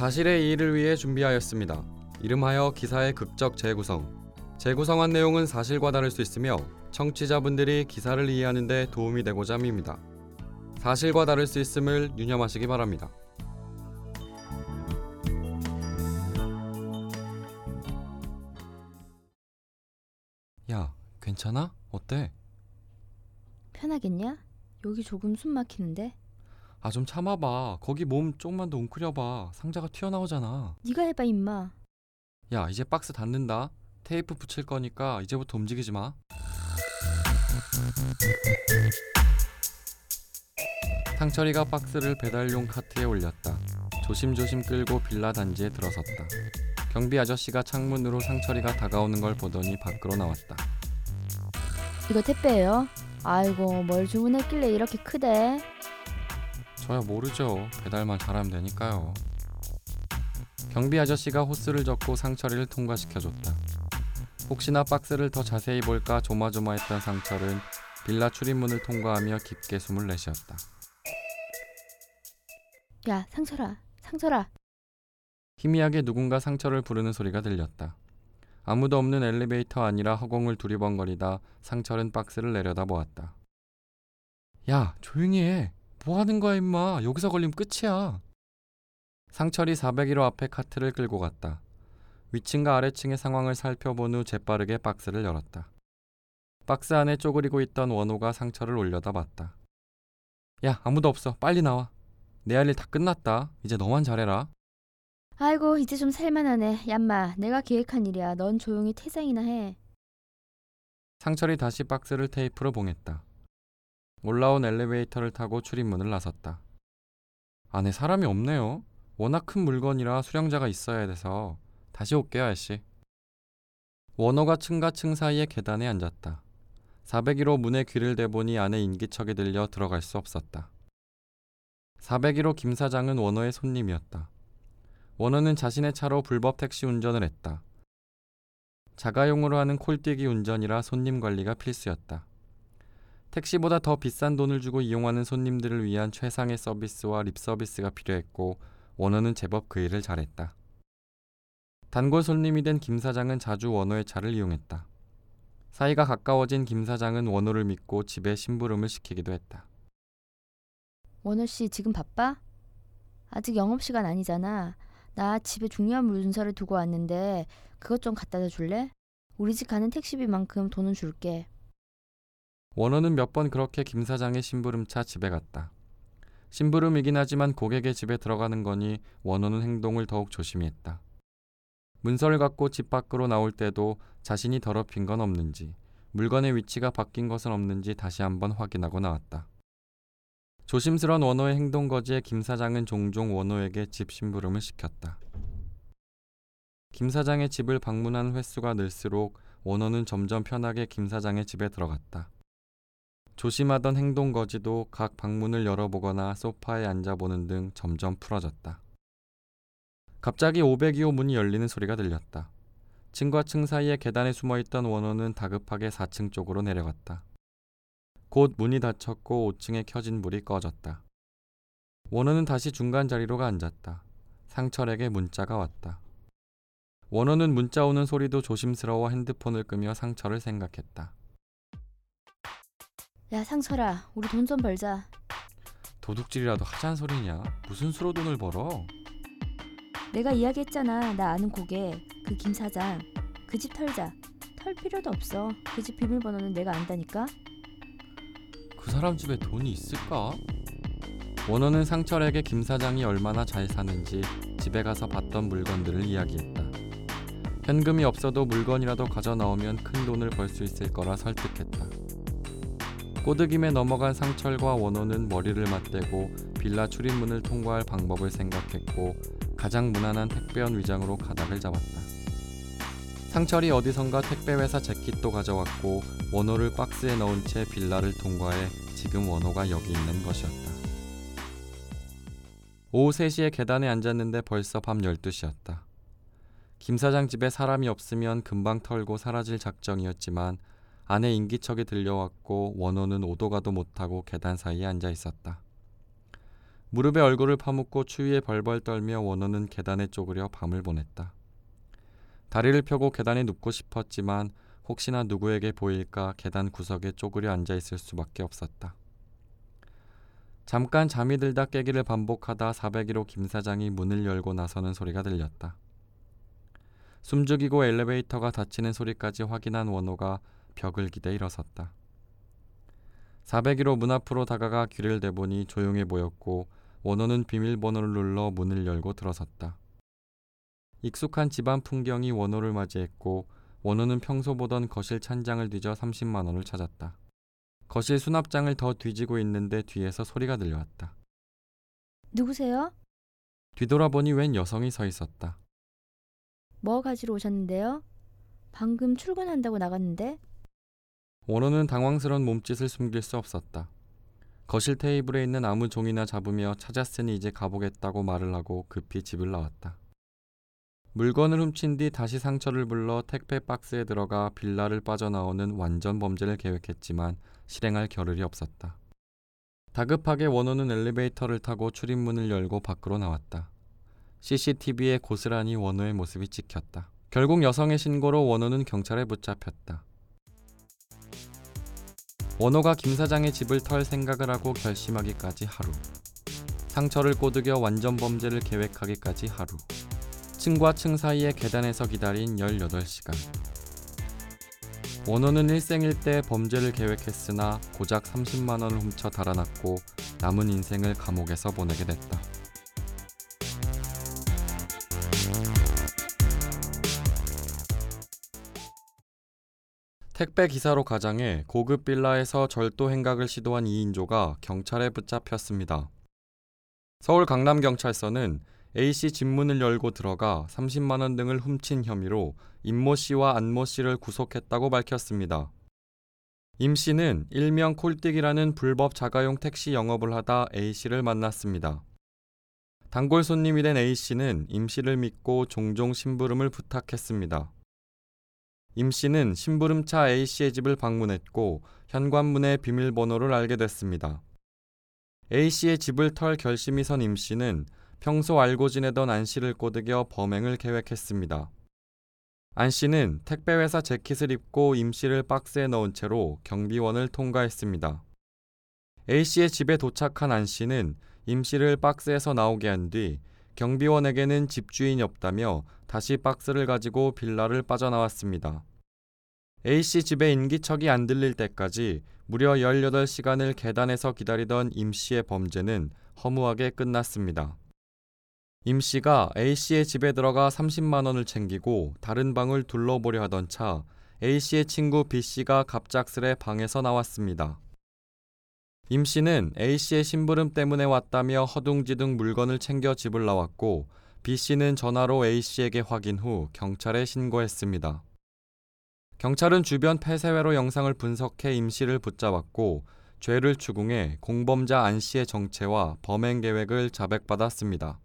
사실의 이의를 위해 준비하였습니다. 이름하여 기사의 극적 재구성. 재구성한 내용은 사실과 다를 수 있으며 청취자분들이 기사를 이해하는 데 도움이 되고자 합니다. 사실과 다를 수 있음을 유념하시기 바랍니다. 야, 괜찮아? 어때? 편하겠냐? 여기 조금 숨 막히는데. 아 좀 참아봐. 거기 몸 조금만 더 웅크려봐. 상자가 튀어나오잖아. 네가 해봐 임마. 야 이제 박스 닫는다. 테이프 붙일 거니까 이제부터 움직이지 마. 상철이가 박스를 배달용 카트에 올렸다. 조심조심 끌고 빌라 단지에 들어섰다. 경비 아저씨가 창문으로 상철이가 다가오는 걸 보더니 밖으로 나왔다. 이거 택배예요. 아이고 뭘 주문했길래 이렇게 크대? 저야 모르죠. 배달만 잘하면 되니까요. 경비 아저씨가 호스를 젓고 상철이를 통과시켜줬다. 혹시나 박스를 더 자세히 볼까 조마조마했던 상철은 빌라 출입문을 통과하며 깊게 숨을 내쉬었다. 야 상철아, 상철아. 희미하게 누군가 상철을 부르는 소리가 들렸다. 아무도 없는 엘리베이터 아니라 허공을 두리번거리다 상철은 박스를 내려다 보았다. 야, 조용히 해. 뭐 하는 거야, 임마. 여기서 걸리면 끝이야. 상철이 401호 앞에 카트를 끌고 갔다. 위층과 아래층의 상황을 살펴본 후 재빠르게 박스를 열었다. 박스 안에 쪼그리고 있던 원호가 상철을 올려다 봤다. 야, 아무도 없어. 빨리 나와. 내 할 일 다 끝났다. 이제 너만 잘해라. 아이고 이제 좀 살만하네. 얌마, 내가 기획한 일이야. 넌 조용히 퇴장이나 해. 상철이 다시 박스를 테이프로 봉했다. 올라온 엘리베이터를 타고 출입문을 나섰다. 안에 사람이 없네요. 워낙 큰 물건이라 수령자가 있어야 돼서 다시 올게요, 아저씨. 원호가 층과 층 사이의 계단에 앉았다. 401호 문에 귀를 대보니 안에 인기척이 들려 들어갈 수 없었다. 401호 김 사장은 원호의 손님이었다. 원호는 자신의 차로 불법 택시 운전을 했다. 자가용으로 하는 콜뛰기 운전이라 손님 관리가 필수였다. 택시보다 더 비싼 돈을 주고 이용하는 손님들을 위한 최상의 서비스와 립 서비스가 필요했고 원호는 제법 그 일을 잘했다. 단골 손님이 된 김 사장은 자주 원호의 차를 이용했다. 사이가 가까워진 김 사장은 원호를 믿고 집에 심부름을 시키기도 했다. 원호 씨 지금 바빠? 아직 영업 시간 아니잖아. 나 집에 중요한 문서를 두고 왔는데 그것 좀 갖다다 줄래? 우리 집 가는 택시비만큼 돈은 줄게. 원호는 몇 번 그렇게 김 사장의 심부름차 집에 갔다. 심부름이긴 하지만 고객의 집에 들어가는 거니 원호는 행동을 더욱 조심히 했다. 문서를 갖고 집 밖으로 나올 때도 자신이 더럽힌 건 없는지, 물건의 위치가 바뀐 것은 없는지 다시 한번 확인하고 나왔다. 조심스런 원호의 행동 거지에 김 사장은 종종 원호에게 집 심부름을 시켰다. 김 사장의 집을 방문하는 횟수가 늘수록 원호는 점점 편하게 김 사장의 집에 들어갔다. 조심하던 행동 거지도 각 방문을 열어보거나 소파에 앉아보는 등 점점 풀어졌다. 갑자기 502호 문이 열리는 소리가 들렸다. 층과 층 사이에 계단에 숨어있던 원호는 다급하게 4층 쪽으로 내려갔다. 곧 문이 닫혔고 5층에 켜진 불이 꺼졌다. 원호는 다시 중간 자리로 앉았다. 상철에게 문자가 왔다. 원호는 문자 오는 소리도 조심스러워 핸드폰을 끄며 상철을 생각했다. 야 상철아, 우리 돈 좀 벌자. 도둑질이라도 하자는 소리냐? 무슨 수로 돈을 벌어? 내가 이야기했잖아. 나 아는 고객. 그 김 사장. 그 집 털자. 털 필요도 없어. 그 집 비밀번호는 내가 안다니까. 그 사람 집에 돈이 있을까? 원호는 상철에게 김 사장이 얼마나 잘 사는지 집에 가서 봤던 물건들을 이야기했다. 현금이 없어도 물건이라도 가져 나오면 큰 돈을 벌 수 있을 거라 설득했다. 꼬드김에 넘어간 상철과 원호는 머리를 맞대고 빌라 출입문을 통과할 방법을 생각했고 가장 무난한 택배원 위장으로 가닥을 잡았다. 상철이 어디선가 택배회사 재킷도 가져왔고 원호를 박스에 넣은 채 빌라를 통과해 지금 원호가 여기 있는 것이었다. 오후 3시에 계단에 앉았는데 벌써 밤 12시였다. 김 사장 집에 사람이 없으면 금방 털고 사라질 작정이었지만 안에 인기척이 들려왔고 원호는 오도 가도 못하고 계단 사이에 앉아 있었다. 무릎에 얼굴을 파묻고 추위에 벌벌 떨며 원호는 계단에 쪼그려 밤을 보냈다. 다리를 펴고 계단에 눕고 싶었지만 혹시나 누구에게 보일까 계단 구석에 쪼그려 앉아 있을 수밖에 없었다. 잠깐 잠이 들다 깨기를 반복하다 401호 김 사장이 문을 열고 나서는 소리가 들렸다. 숨죽이고 엘리베이터가 닫히는 소리까지 확인한 원호가 벽을 기대 일어섰다. 401호 문 앞으로 다가가 귀를 대보니 조용해 보였고 원호는 비밀번호를 눌러 문을 열고 들어섰다. 익숙한 집안 풍경이 원호를 맞이했고 원호는 평소 보던 거실 찬장을 뒤져 30만 원을 찾았다. 거실 수납장을 더 뒤지고 있는데 뒤에서 소리가 들려왔다. 누구세요? 뒤돌아보니 웬 여성이 서 있었다. 뭐 가지러 오셨는데요? 방금 출근한다고 나갔는데 원호는 당황스러운 몸짓을 숨길 수 없었다. 거실 테이블에 있는 아무 종이나 잡으며 찾았으니 이제 가보겠다고 말을 하고 급히 집을 나왔다. 물건을 훔친 뒤 다시 상처를 불러 택배 박스에 들어가 빌라를 빠져나오는 완전 범죄를 계획했지만 실행할 겨를이 없었다. 다급하게 원호는 엘리베이터를 타고 출입문을 열고 밖으로 나왔다. CCTV에 고스란히 원호의 모습이 찍혔다. 결국 여성의 신고로 원호는 경찰에 붙잡혔다. 원호가 김 사장의 집을 털 생각을 하고 결심하기까지 하루. 상처를 꼬드겨 완전 범죄를 계획하기까지 하루. 층과 층 사이의 계단에서 기다린 18시간. 원호는 일생일대 범죄를 계획했으나 고작 30만 원을 훔쳐 달아났고 남은 인생을 감옥에서 보내게 됐다. 택배 기사로 가장해 고급 빌라에서 절도 행각을 시도한 2인조가 경찰에 붙잡혔습니다. 서울 강남경찰서는 A씨 집문을 열고 들어가 30만 원 등을 훔친 혐의로 임모 씨와 안모 씨를 구속했다고 밝혔습니다. 임 씨는 일명 콜띡이라는 불법 자가용 택시 영업을 하다 A 씨를 만났습니다. 단골 손님이 된 A 씨는 임 씨를 믿고 종종 심부름을 부탁했습니다. 임 씨는 심부름차 A 씨의 집을 방문했고 현관문의 비밀번호를 알게 됐습니다. A 씨의 집을 털 결심이 선 임 씨는 평소 알고 지내던 안 씨를 꼬드겨 범행을 계획했습니다. 안 씨는 택배회사 재킷을 입고 임 씨를 박스에 넣은 채로 경비원을 통과했습니다. A 씨의 집에 도착한 안 씨는 임 씨를 박스에서 나오게 한 뒤 경비원에게는 집주인이 없다며 다시 박스를 가지고 빌라를 빠져나왔습니다. A씨 집에 인기척이 안 들릴 때까지 무려 18시간을 계단에서 기다리던 임씨의 범죄는 허무하게 끝났습니다. 임씨가 A씨의 집에 들어가 30만 원을 챙기고 다른 방을 둘러보려 하던 차 A씨의 친구 B씨가 갑작스레 방에서 나왔습니다. 임 씨는 A씨의 심부름 때문에 왔다며 허둥지둥 물건을 챙겨 집을 나왔고 B씨는 전화로 A씨에게 확인 후 경찰에 신고했습니다. 경찰은 주변 폐쇄회로 영상을 분석해 임 씨를 붙잡았고 죄를 추궁해 공범자 안 씨의 정체와 범행 계획을 자백받았습니다.